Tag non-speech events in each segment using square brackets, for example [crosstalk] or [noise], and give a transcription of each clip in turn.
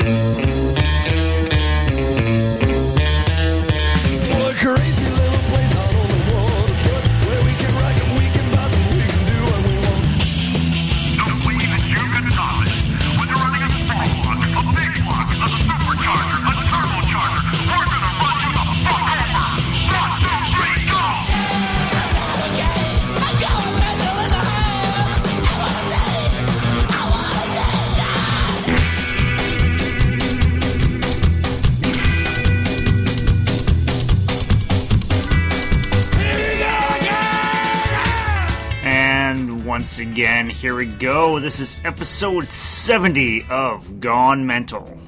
What a here we go. This is episode 70 of Gone Mental.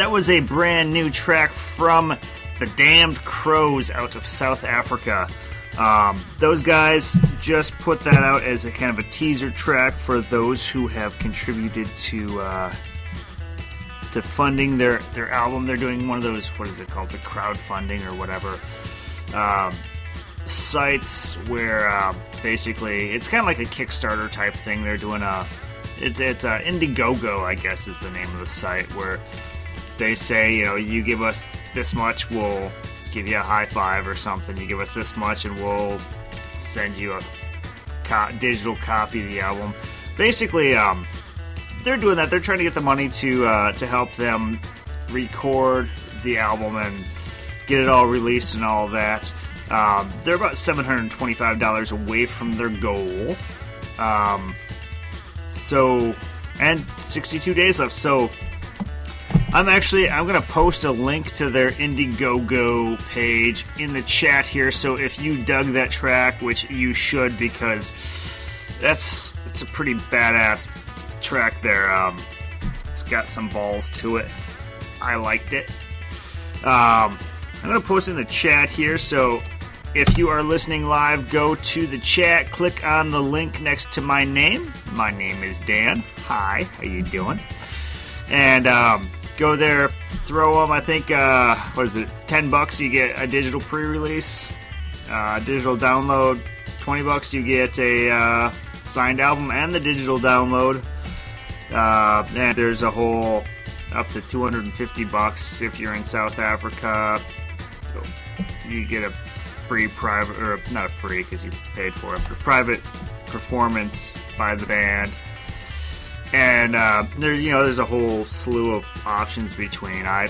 That was a brand new track from the Damned Crows out of South Africa. Um, those guys just put that out as a kind of a teaser track for those who have contributed to uh, to funding their their album. They're doing one of those what is it called, the crowdfunding or whatever um, sites where uh, basically it's kind of like a Kickstarter type thing. They're doing a it's it's a Indiegogo, I guess, is the name of the site where they say, you know, you give us this much, we'll give you a high five or something. You give us this much, and we'll send you a co- digital copy of the album. Basically, um, they're doing that. They're trying to get the money to uh, to help them record the album and get it all released and all that. Um, they're about $725 away from their goal. Um, so, and 62 days left. So, I'm actually I'm gonna post a link to their Indiegogo page in the chat here. So if you dug that track, which you should, because that's it's a pretty badass track there. Um, it's got some balls to it. I liked it. Um, I'm gonna post in the chat here. So if you are listening live, go to the chat, click on the link next to my name. My name is Dan. Hi, how you doing? And um, go there, throw them. I think uh, what is it? Ten bucks, you get a digital pre-release, uh, digital download. Twenty bucks, you get a uh, signed album and the digital download. Uh, and there's a whole up to 250 bucks if you're in South Africa. You get a free private, or not a free because you paid for it, but private performance by the band and uh, there you know there's a whole slew of options between. I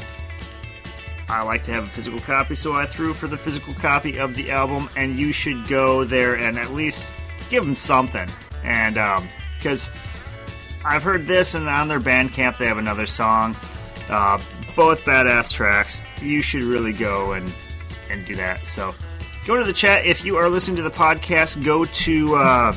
i like to have a physical copy so i threw for the physical copy of the album and you should go there and at least give them something. And because i've heard this and on their bandcamp they have another song. Uh, both badass tracks. You should really go and and do that. So go to the chat. If you are listening to the podcast go to uh,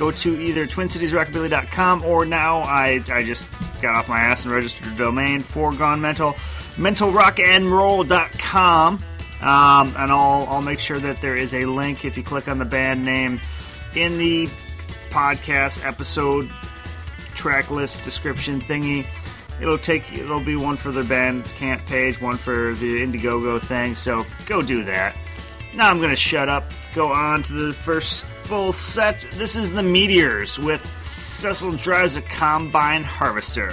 go to either twincitiesrockabilly.com or now I, I just got off my ass and registered a domain for Gone Mental, mentalrockandroll.com. Um, and I'll, I'll make sure that there is a link if you click on the band name in the podcast episode track list description thingy. It'll take it'll be one for the Bandcamp page, one for the Indiegogo thing. So go do that. Now I'm gonna shut up. Go on to the first full set. This is the Meteors with Cecil drives a combine harvester.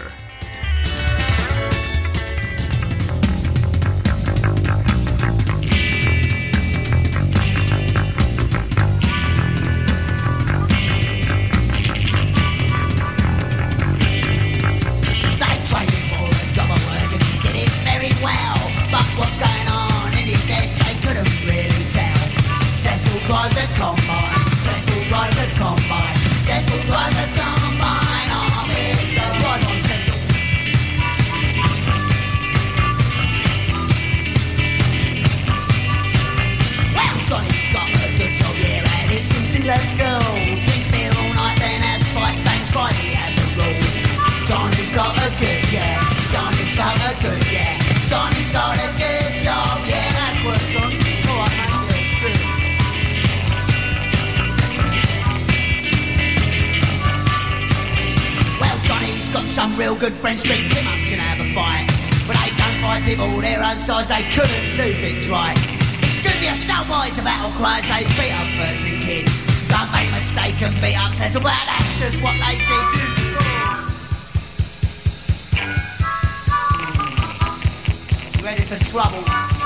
Good friends, drink too much and have a fight. But they don't fight people their own size, they couldn't do things right. It's good soul boys, the battle cries, they beat up birds and kids. Don't make mistake and beat up says well, that's just what they did. Ready for trouble.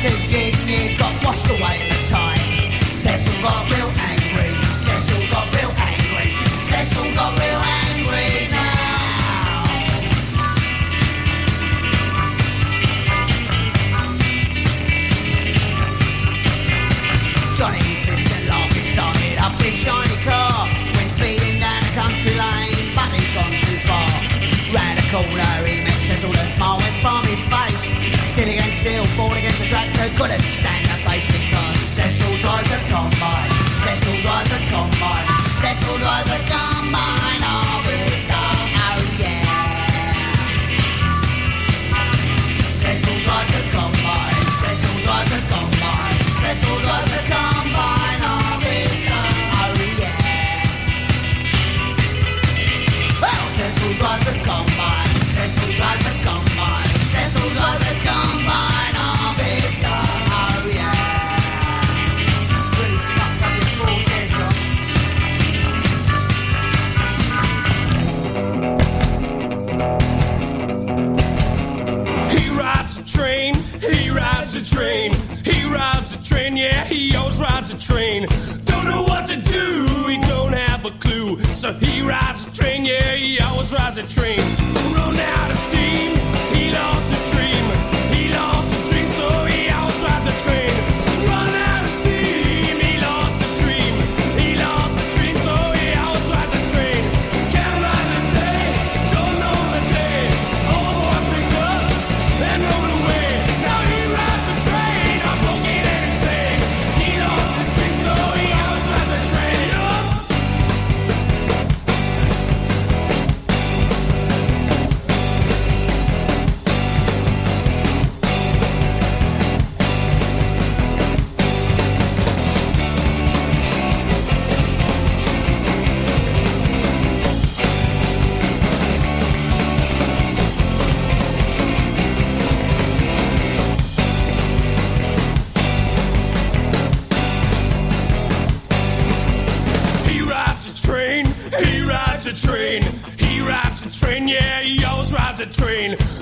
Doctors years got washed away in the tide. Cecil got real angry. Cecil got real angry. Cecil got real angry now. Johnny laughing started up shiny car. Speeding down a country lane, but he'd gone too far. Round a corner, he Cecil, the smile went from his face. Still against steel, fought against the tractor, couldn't stand the face because Cecil drives a combine. Cecil drives a combine. Cecil drives a combine. Oh, a train. He rides a train, yeah, he always rides a train. Don't know what to do, he don't have a clue. So he rides a train, yeah, he always rides a train. Run out of steam. Train.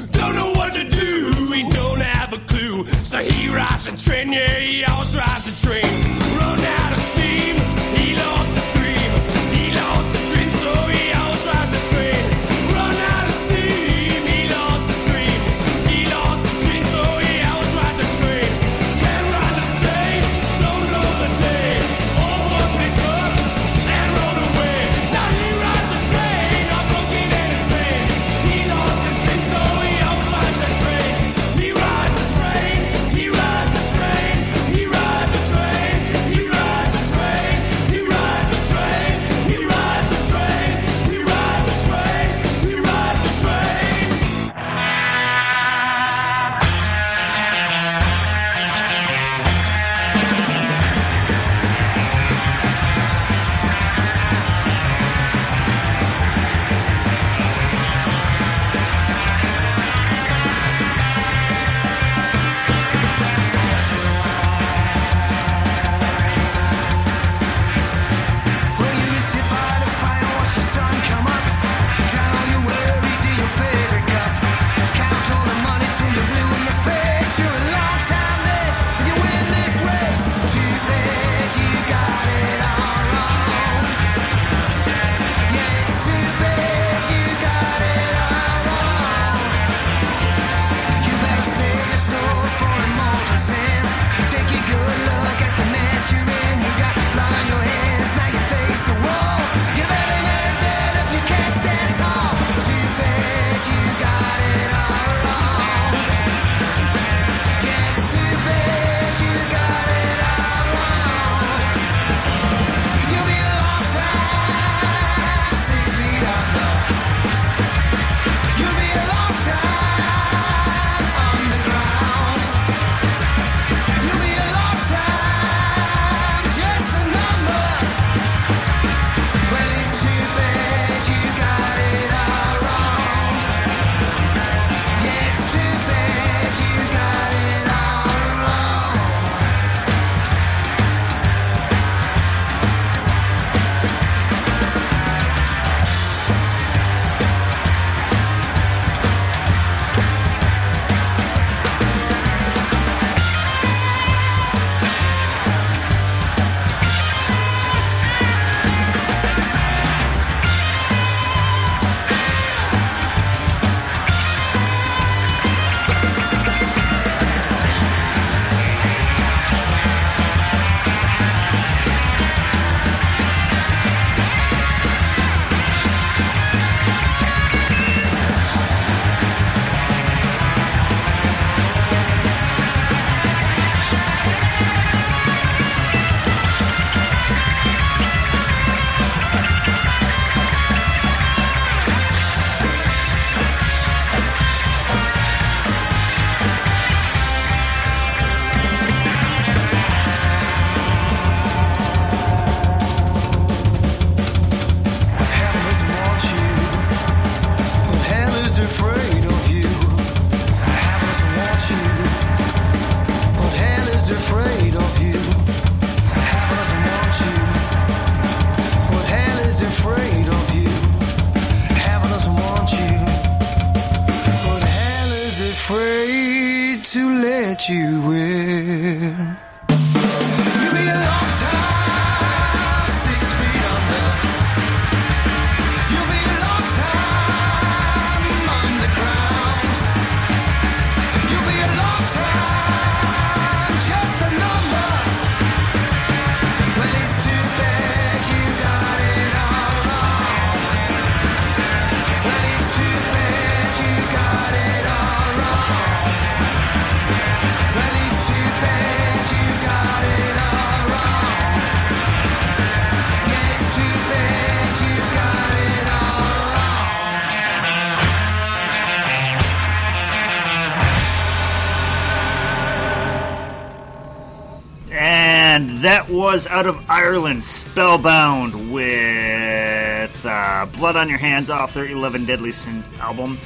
Was out of Ireland, Spellbound, with uh, Blood on Your Hands off their 11 Deadly Sins album.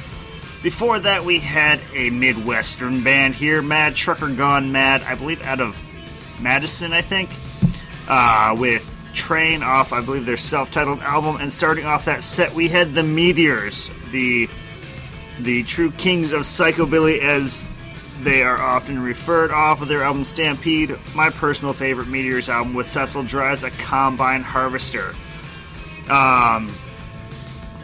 Before that, we had a Midwestern band here, Mad Trucker Gone Mad, I believe out of Madison, I think, uh, with Train off, I believe, their self titled album. And starting off that set, we had the Meteors, the, the true kings of psychobilly, as they are often referred off of their album Stampede, my personal favorite Meteors album, with Cecil drives a combine harvester. Um,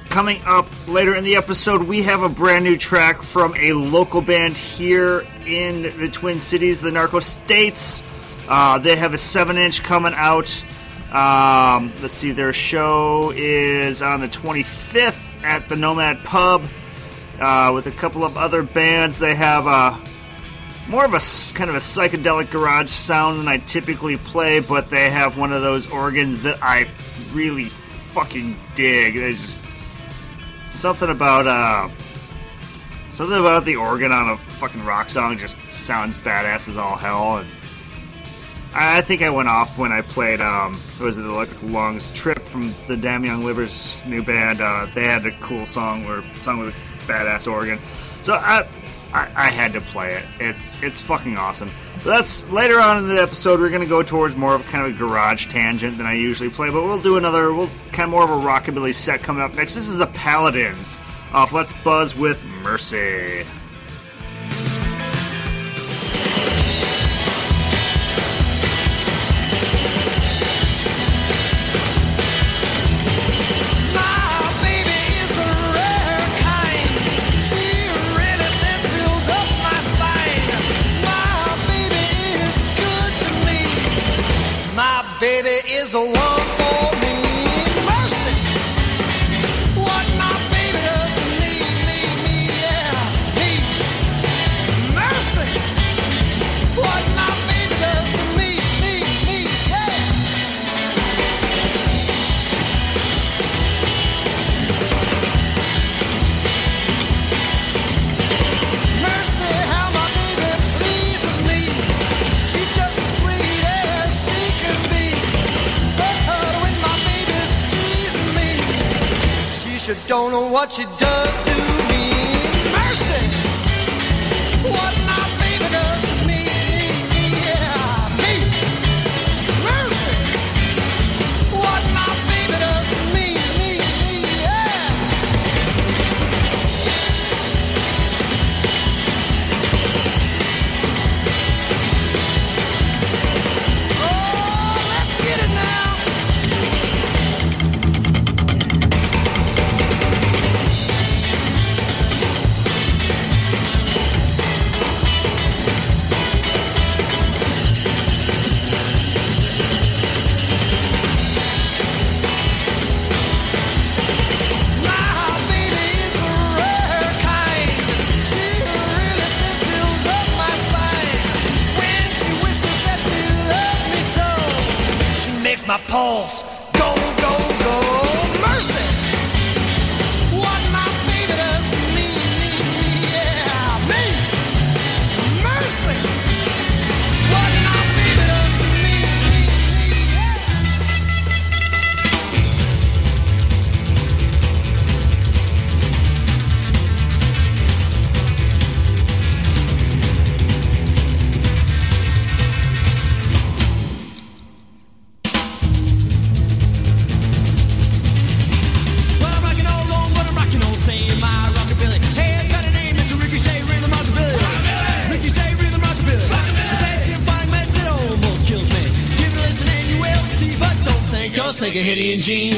coming up later in the episode, we have a brand new track from a local band here in the Twin Cities, the Narco States. Uh, they have a 7 inch coming out. Um, let's see, their show is on the 25th at the Nomad Pub uh, with a couple of other bands. They have uh, more of a kind of a psychedelic garage sound than I typically play, but they have one of those organs that I really fucking dig. There's just something about uh, something about the organ on a fucking rock song just sounds badass as all hell. And I think I went off when I played um, what was it the Electric Lungs Trip from the Damn Young Livers new band. Uh, they had a cool song or song with a badass organ. So I, I I had to play it. It's it's fucking awesome. That's later on in the episode. We're gonna go towards more of kind of a garage tangent than I usually play, but we'll do another. We'll kind of more of a rockabilly set coming up next. This is the Paladins off Let's Buzz with Mercy. What she does take a hitty Gene.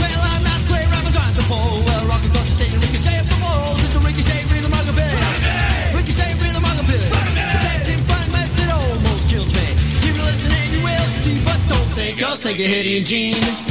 Well, I'm not square, I'm a giant pole. Well, rockin' country state and ricochet up the walls. It's a ricochet rhythm rockabilly. Ricochet rhythm rockabilly. It's acting fine mess, it almost kills me. Give it listen and you will see, but don't think take a hitty Gene.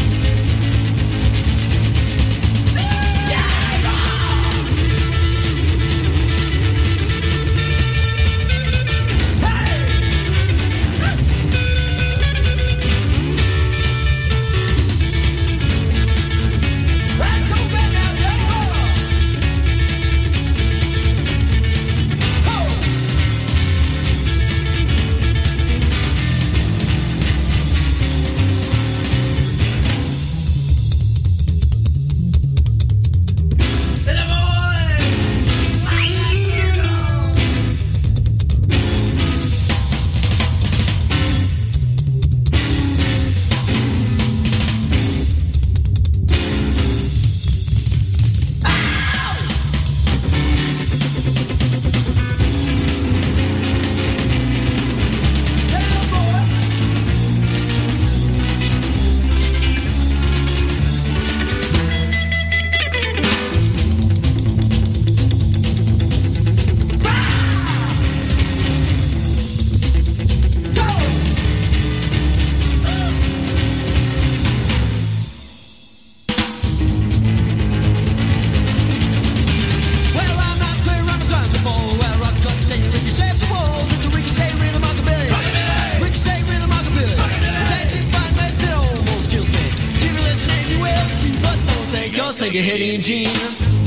Make a head engine. Gonna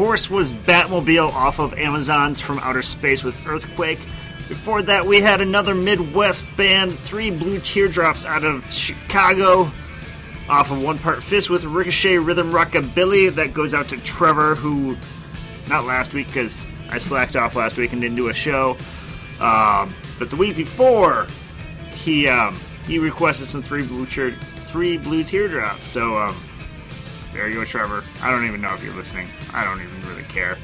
course was Batmobile off of Amazon's From Outer Space with Earthquake. Before that, we had another Midwest band, Three Blue Teardrops out of Chicago, off of One Part Fist with Ricochet Rhythm Rockabilly. That goes out to Trevor, who, not last week because I slacked off last week and didn't do a show, um, but the week before, he um, he requested some Three Blue Three Blue Teardrops. So um, there you go, Trevor. I don't even know if you're listening. I don't even really care.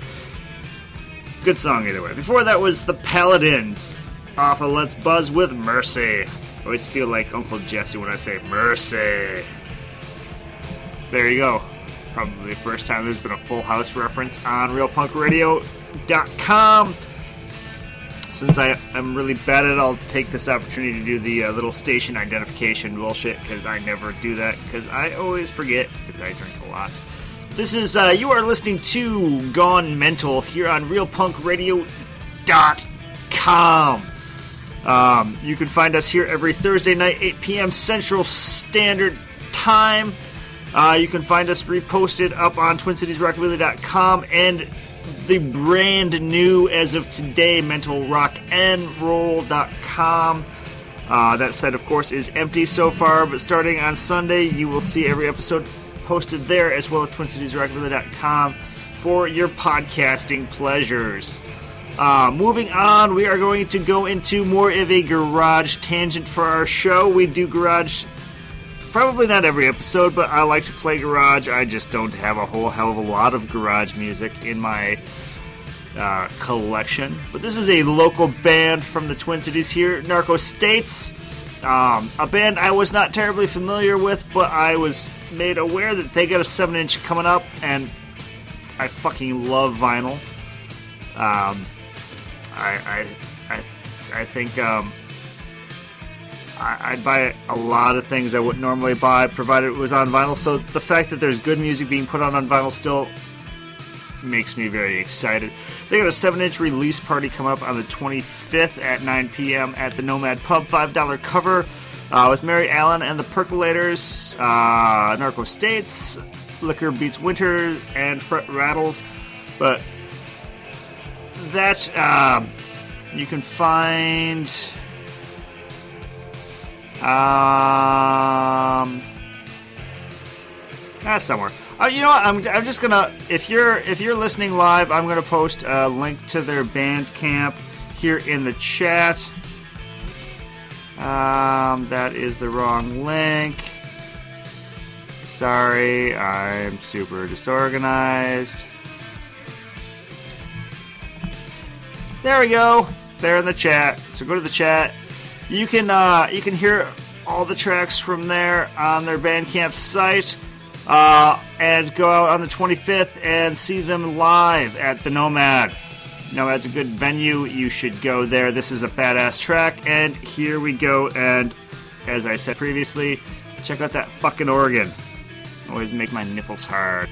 Good song either way. Before that was the Paladins off of Let's Buzz with Mercy. I always feel like Uncle Jesse when I say Mercy. There you go. Probably the first time there's been a full house reference on RealPunkRadio.com. Since I, I'm really bad at it, I'll take this opportunity to do the uh, little station identification bullshit because I never do that because I always forget because I drink lot. This is, uh, you are listening to Gone Mental here on RealPunkRadio.com. Um, you can find us here every Thursday night, 8 p.m. Central Standard Time. Uh, you can find us reposted up on TwinCitiesRockabilly.com and the brand new, as of today, MentalRockandRoll.com. Uh, that site, of course, is empty so far, but starting on Sunday, you will see every episode posted there, as well as TwinCitiesRockabilly.com for your podcasting pleasures. Uh, moving on, we are going to go into more of a garage tangent for our show. We do garage probably not every episode, but I like to play garage. I just don't have a whole hell of a lot of garage music in my uh, collection. But this is a local band from the Twin Cities here, Narco States. Um, a band I was not terribly familiar with, but I was made aware that they got a 7 inch coming up, and I fucking love vinyl. Um, I, I, I, I think um, I, I'd buy a lot of things I wouldn't normally buy, provided it was on vinyl. So the fact that there's good music being put on on vinyl still makes me very excited. They got a 7 inch release party coming up on the 25th at 9 p.m. at the Nomad Pub. $5 cover uh, with Mary Allen and the Percolators, uh, Narco States, Liquor Beats Winter, and Fret Rattles. But that um, you can find. Um, Ah, somewhere. Uh, you know what? I'm, I'm just gonna if you're if you're listening live, I'm gonna post a link to their Bandcamp here in the chat. Um, that is the wrong link. Sorry, I'm super disorganized. There we go. There in the chat. So go to the chat. You can uh, you can hear all the tracks from there on their Bandcamp site, uh, and go out on the 25th and see them live at the Nomad. Nomad's a good venue. You should go there. This is a badass track, and here we go. And as I said previously, check out that fucking organ. Always make my nipples hard.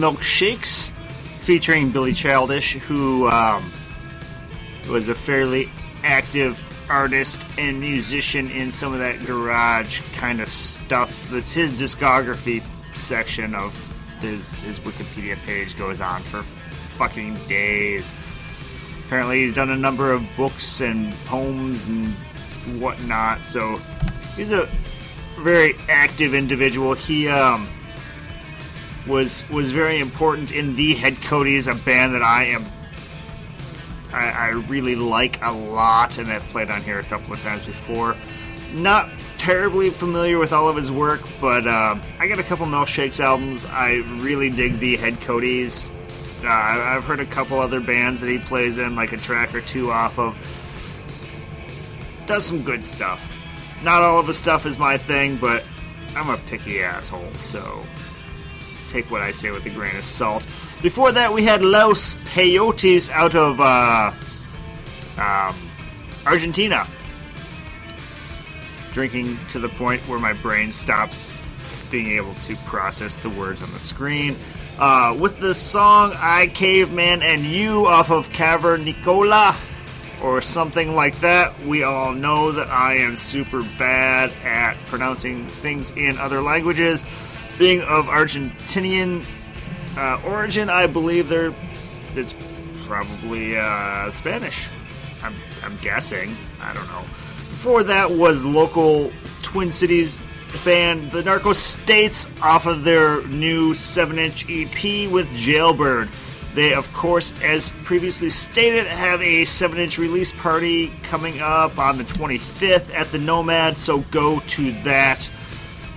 Milkshakes featuring Billy Childish, who um, was a fairly active artist and musician in some of that garage kind of stuff. That's his discography section of his his Wikipedia page goes on for fucking days. Apparently, he's done a number of books and poems and whatnot. So he's a very active individual. He um, was was very important in the Headcoats, a band that I am I, I really like a lot, and I've played on here a couple of times before. Not terribly familiar with all of his work, but uh, I got a couple Milkshakes albums. I really dig the Headcoats. Uh, I've heard a couple other bands that he plays in, like a track or two off of. Does some good stuff. Not all of his stuff is my thing, but I'm a picky asshole, so take what I say with a grain of salt. Before that, we had Los Peyotes out of uh, um, Argentina. Drinking to the point where my brain stops being able to process the words on the screen. Uh, with the song I Caveman and You off of Cavernícola or something like that. We all know that I am super bad at pronouncing things in other languages. Being of Argentinian uh, origin, I believe they're it's probably uh, Spanish. I'm, I'm guessing. I don't know. Before that was local Twin Cities band The Narco States off of their new 7 inch EP with Jailbird. They, of course, as previously stated, have a 7 inch release party coming up on the 25th at the Nomad, so go to that.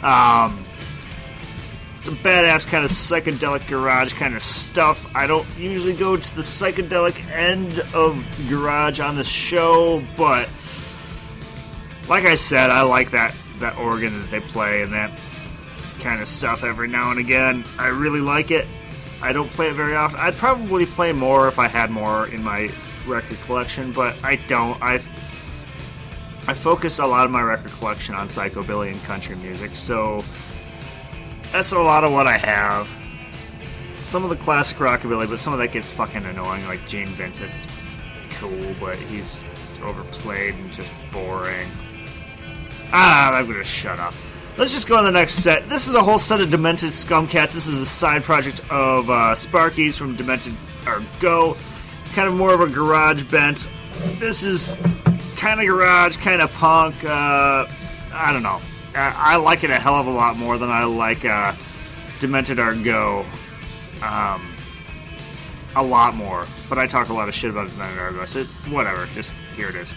Um, some badass kind of psychedelic garage kind of stuff. I don't usually go to the psychedelic end of garage on the show, but like I said, I like that that organ that they play and that kind of stuff every now and again. I really like it. I don't play it very often. I'd probably play more if I had more in my record collection, but I don't. I I focus a lot of my record collection on psychobilly and country music, so that's a lot of what I have. Some of the classic rockabilly, but some of that gets fucking annoying. Like Gene Vincent's cool, but he's overplayed and just boring. Ah, I'm gonna shut up. Let's just go on the next set. This is a whole set of Demented Scumcats. This is a side project of uh, Sparky's from Demented Are Go. Kind of more of a garage bent. This is kind of garage, kind of punk. Uh, I don't know. I, like it a hell of a lot more than I like uh, Demented Are Go. Um, a lot more. But I talk a lot of shit about Demented Are Go, so whatever. Just here it is.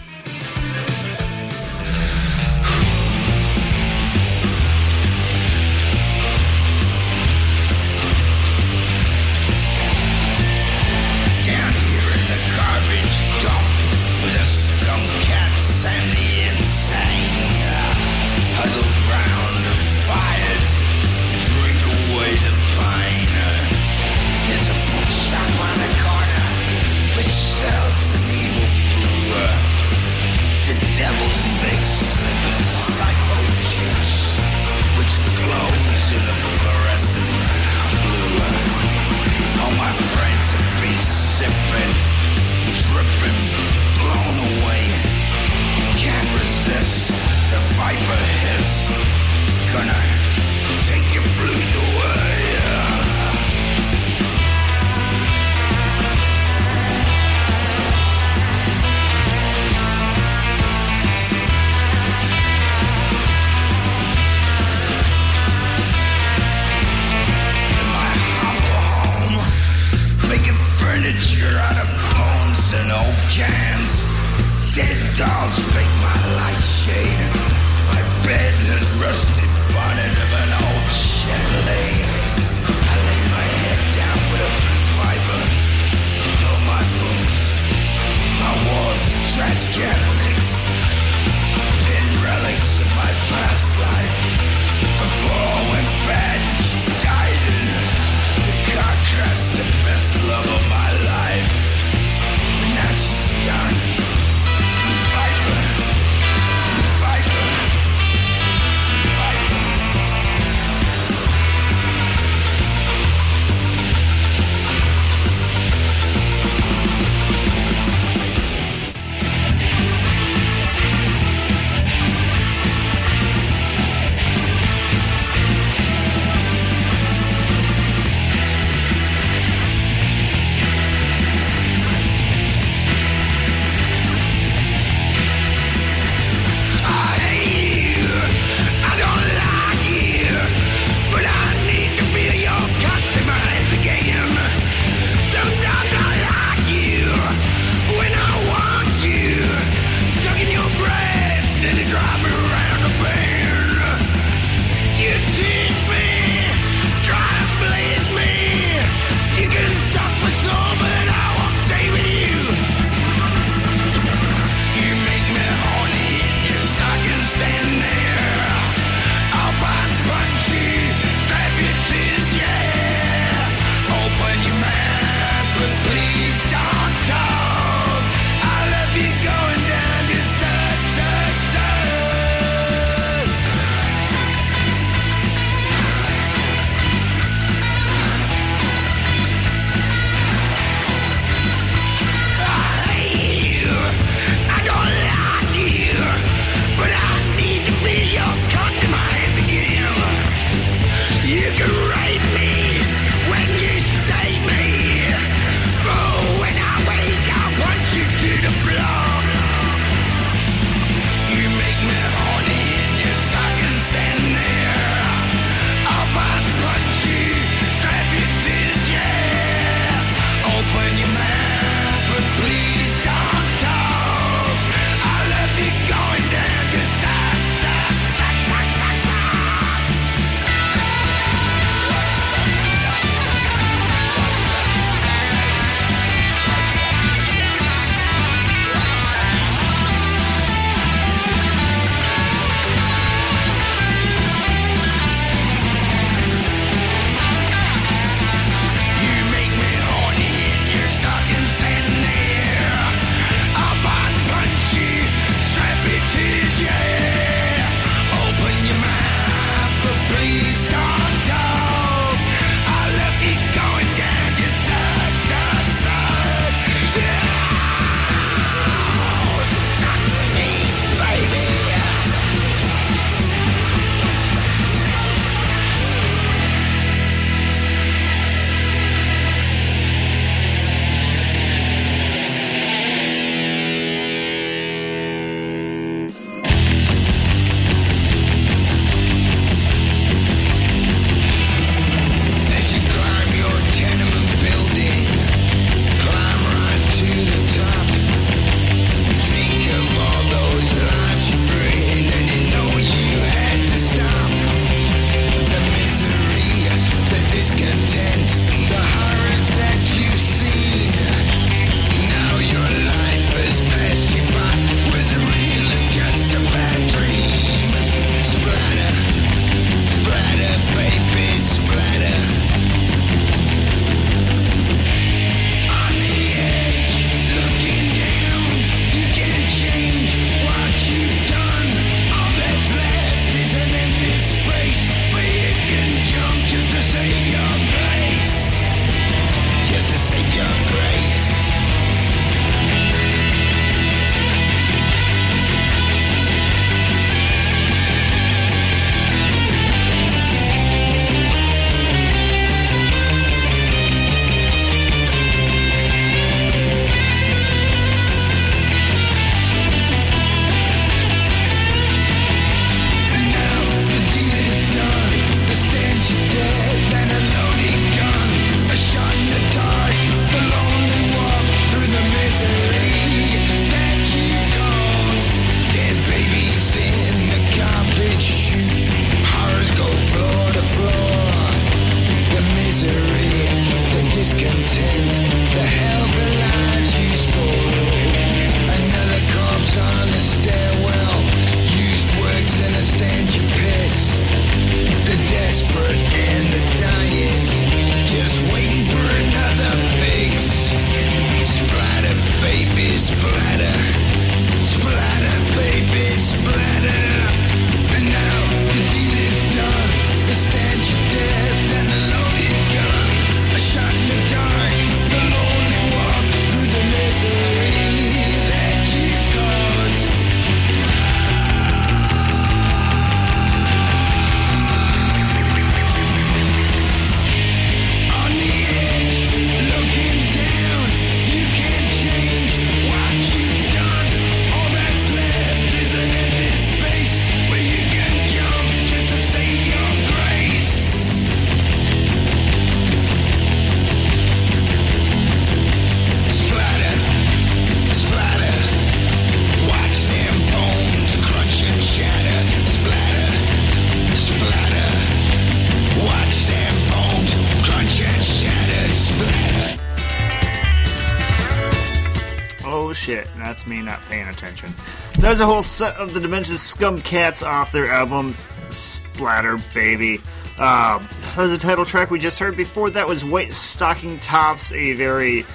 That's me not paying attention. There's a whole set of the Demented Scumcats off their album Splatter Baby. Um, that was the title track we just heard. Before that was White Stocking Tops, a very,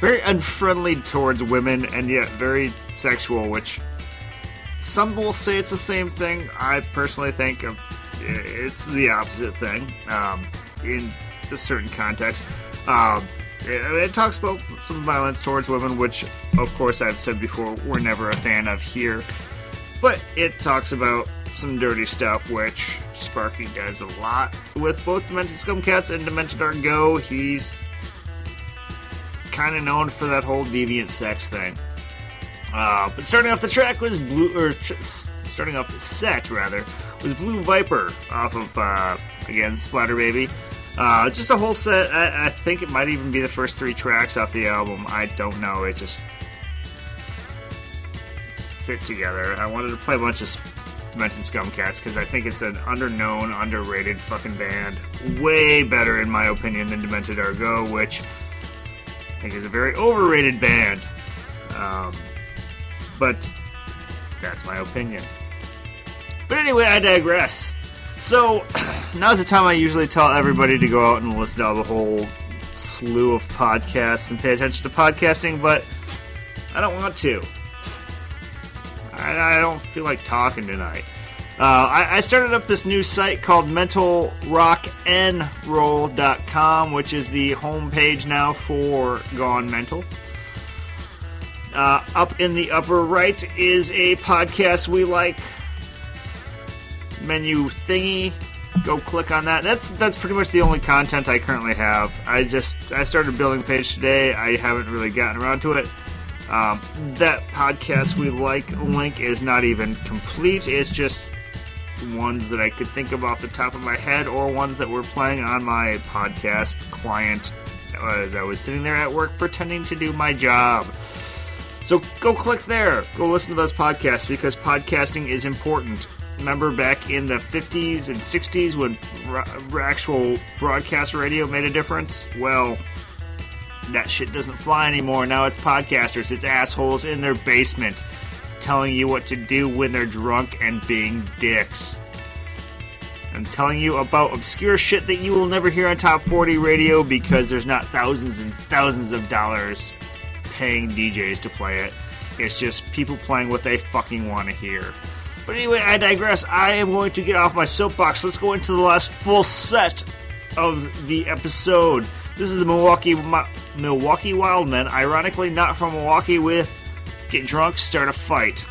very unfriendly towards women and yet very sexual, which some will say it's the same thing. I personally think it's the opposite thing um, in a certain context. Um, it, it talks about some violence towards women, which, of course, I've said before, we're never a fan of here. But it talks about some dirty stuff, which Sparky does a lot with both Demented Scumcats and Demented Are Go. He's kind of known for that whole deviant sex thing. Uh, but starting off the track was Blue, or tr- starting off the set rather, was Blue Viper off of uh, again Splatter Baby. Uh, just a whole set. I, I think it might even be the first three tracks off the album. I don't know. It just fit together. I wanted to play a bunch of Demented Scumcats because I think it's an underknown, underrated fucking band. Way better, in my opinion, than Demented Are Go, which I think is a very overrated band. Um, but that's my opinion. But anyway, I digress. So, [clears throat] now's the time I usually tell everybody to go out and listen to all the whole slew of podcasts and pay attention to podcasting, but I don't want to. I, I don't feel like talking tonight. Uh, I, I started up this new site called mentalrocknroll.com, which is the homepage now for Gone Mental. Uh, up in the upper right is a podcast we like menu thingy. Go click on that. That's that's pretty much the only content I currently have. I just I started building the page today. I haven't really gotten around to it. Um, that podcast we like link is not even complete. It's just ones that I could think of off the top of my head, or ones that were playing on my podcast client as I was sitting there at work pretending to do my job. So go click there. Go listen to those podcasts because podcasting is important. Remember back in the 50s and 60s when r- actual broadcast radio made a difference? Well, that shit doesn't fly anymore. Now it's podcasters, it's assholes in their basement telling you what to do when they're drunk and being dicks. I'm telling you about obscure shit that you will never hear on Top 40 radio because there's not thousands and thousands of dollars paying DJs to play it. It's just people playing what they fucking want to hear. But anyway, I digress. I am going to get off my soapbox. Let's go into the last full set of the episode. This is the Milwaukee Mi- Milwaukee Wildmen, ironically not from Milwaukee with Get Drunk, Start a Fight.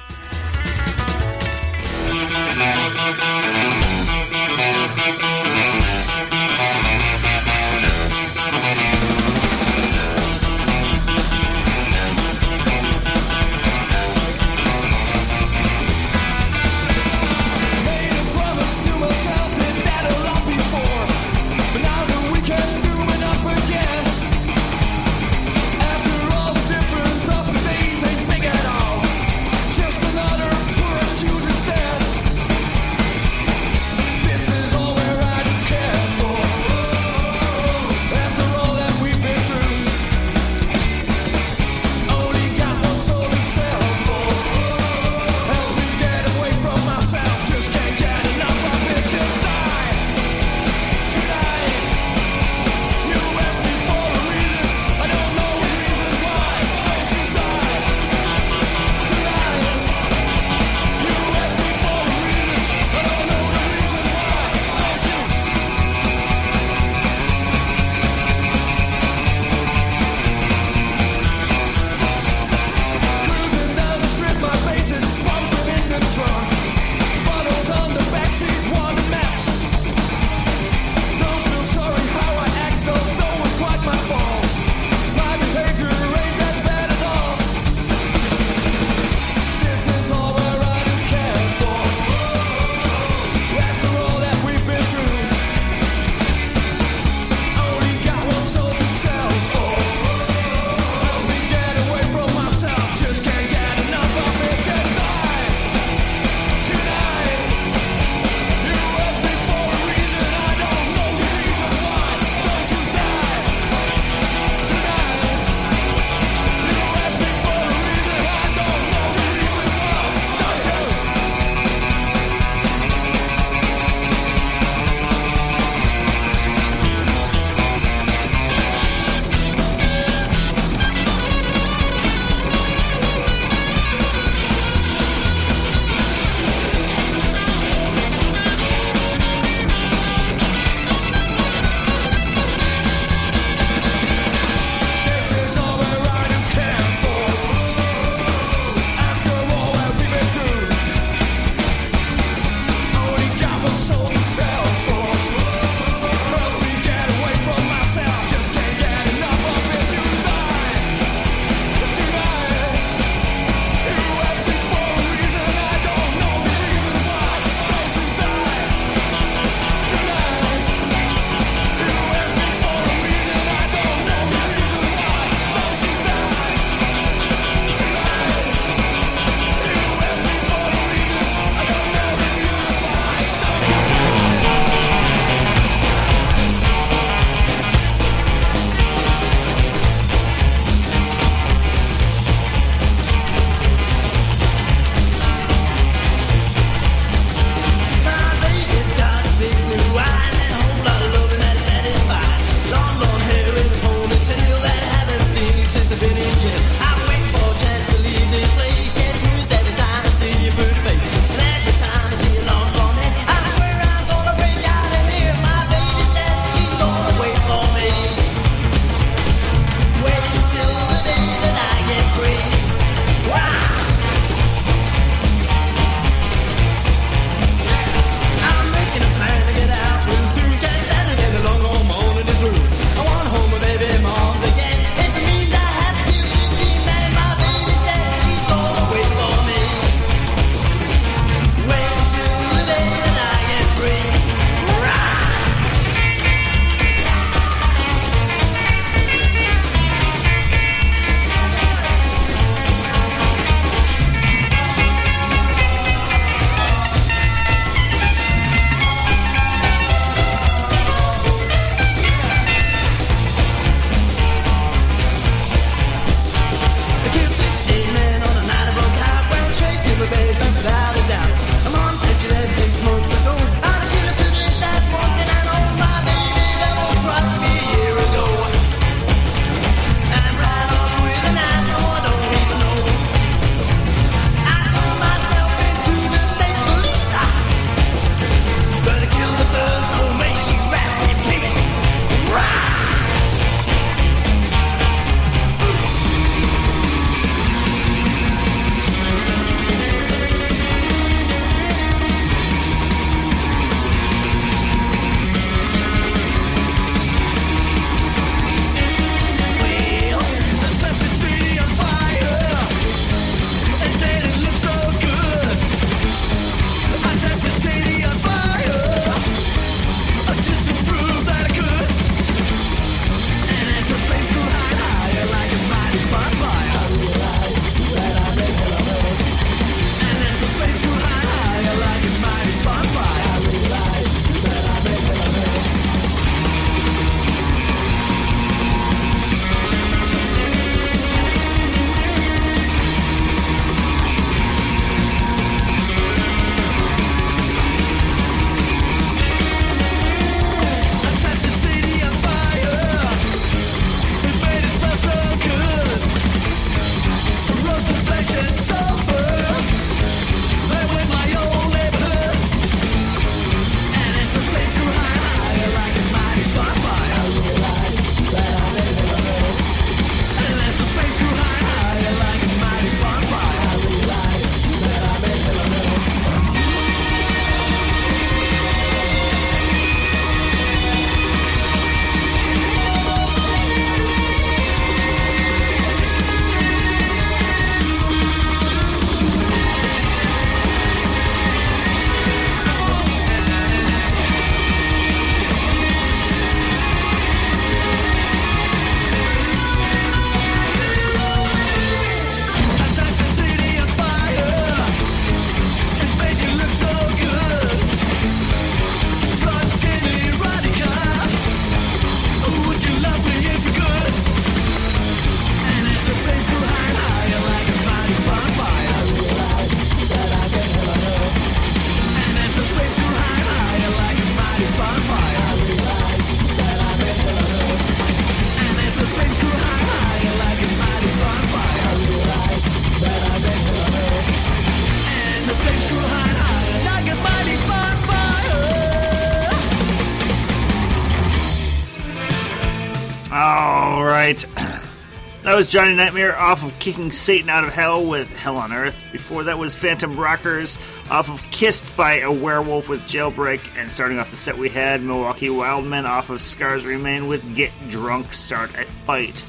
That was Johnny Nightmare off of Kicking Satan Out of Hell with Hell on Earth. Before that was Phantom Rockers off of Kissed by a Werewolf with Jailbreak. And starting off the set, we had Milwaukee Wildmen off of Scars Remain with Get Drunk, Start a Fight.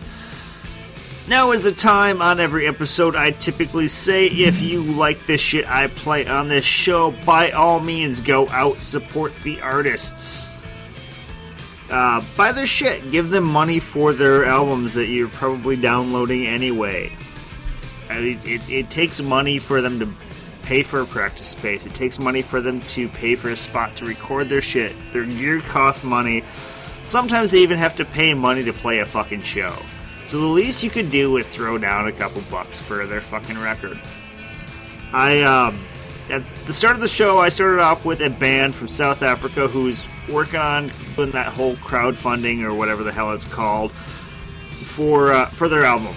Now is the time on every episode I typically say if you like this shit I play on this show, by all means go out, support the artists uh, buy their shit. Give them money for their albums that you're probably downloading anyway. I mean, it, it takes money for them to pay for a practice space. It takes money for them to pay for a spot to record their shit. Their gear costs money. Sometimes they even have to pay money to play a fucking show. So the least you could do is throw down a couple bucks for their fucking record. I um, at the start of the show, I started off with a band from South Africa who's working on doing that whole crowdfunding or whatever the hell it's called for uh, for their album.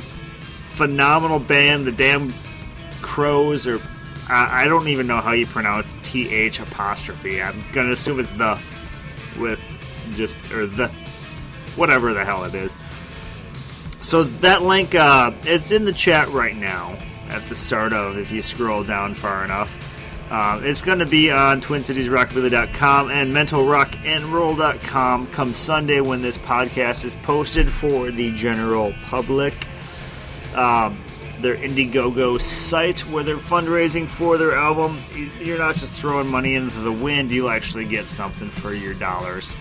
Phenomenal band, the damn Crows, or I I don't even know how you pronounce T H apostrophe. I'm gonna assume it's the with just or the whatever the hell it is. So that link, uh, it's in the chat right now at the start of if you scroll down far enough. Uh, it's going to be on TwinCitiesRockabilly.com and MentalRockandRoll.com come Sunday when this podcast is posted for the general public. Um, their Indiegogo site where they're fundraising for their album. You- You're not just throwing money into the wind, you actually get something for your dollars.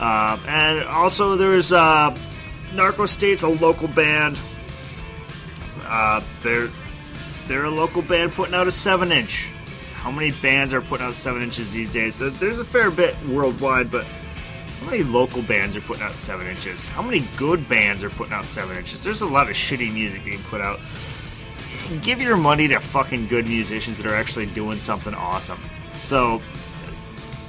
Um, and also, there's uh, Narco State's a local band. Uh, they're they're a local band putting out a seven inch. How many bands are putting out seven inches these days? So There's a fair bit worldwide, but how many local bands are putting out seven inches? How many good bands are putting out seven inches? There's a lot of shitty music being put out. Give your money to fucking good musicians that are actually doing something awesome. So,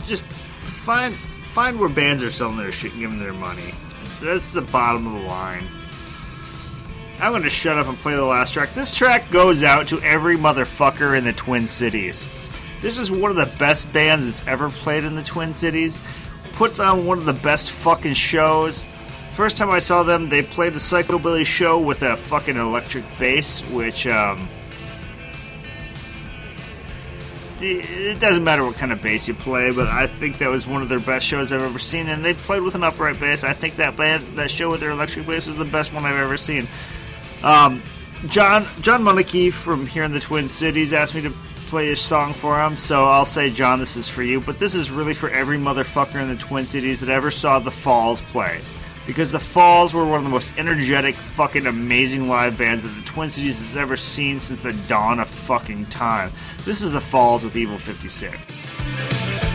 just find find where bands are selling their shit and give them their money. That's the bottom of the line. I'm to shut up and play the last track. This track goes out to every motherfucker in the Twin Cities. This is one of the best bands that's ever played in the Twin Cities. Puts on one of the best fucking shows. First time I saw them, they played the Psychobilly show with a fucking electric bass, which, um. It doesn't matter what kind of bass you play, but I think that was one of their best shows I've ever seen, and they played with an upright bass. I think that band, that show with their electric bass, is the best one I've ever seen. Um, John John Monarchy from here in the Twin Cities asked me to play a song for him, so I'll say, John, this is for you. But this is really for every motherfucker in the Twin Cities that ever saw the Falls play, because the Falls were one of the most energetic, fucking amazing live bands that the Twin Cities has ever seen since the dawn of fucking time. This is the Falls with Evil 56.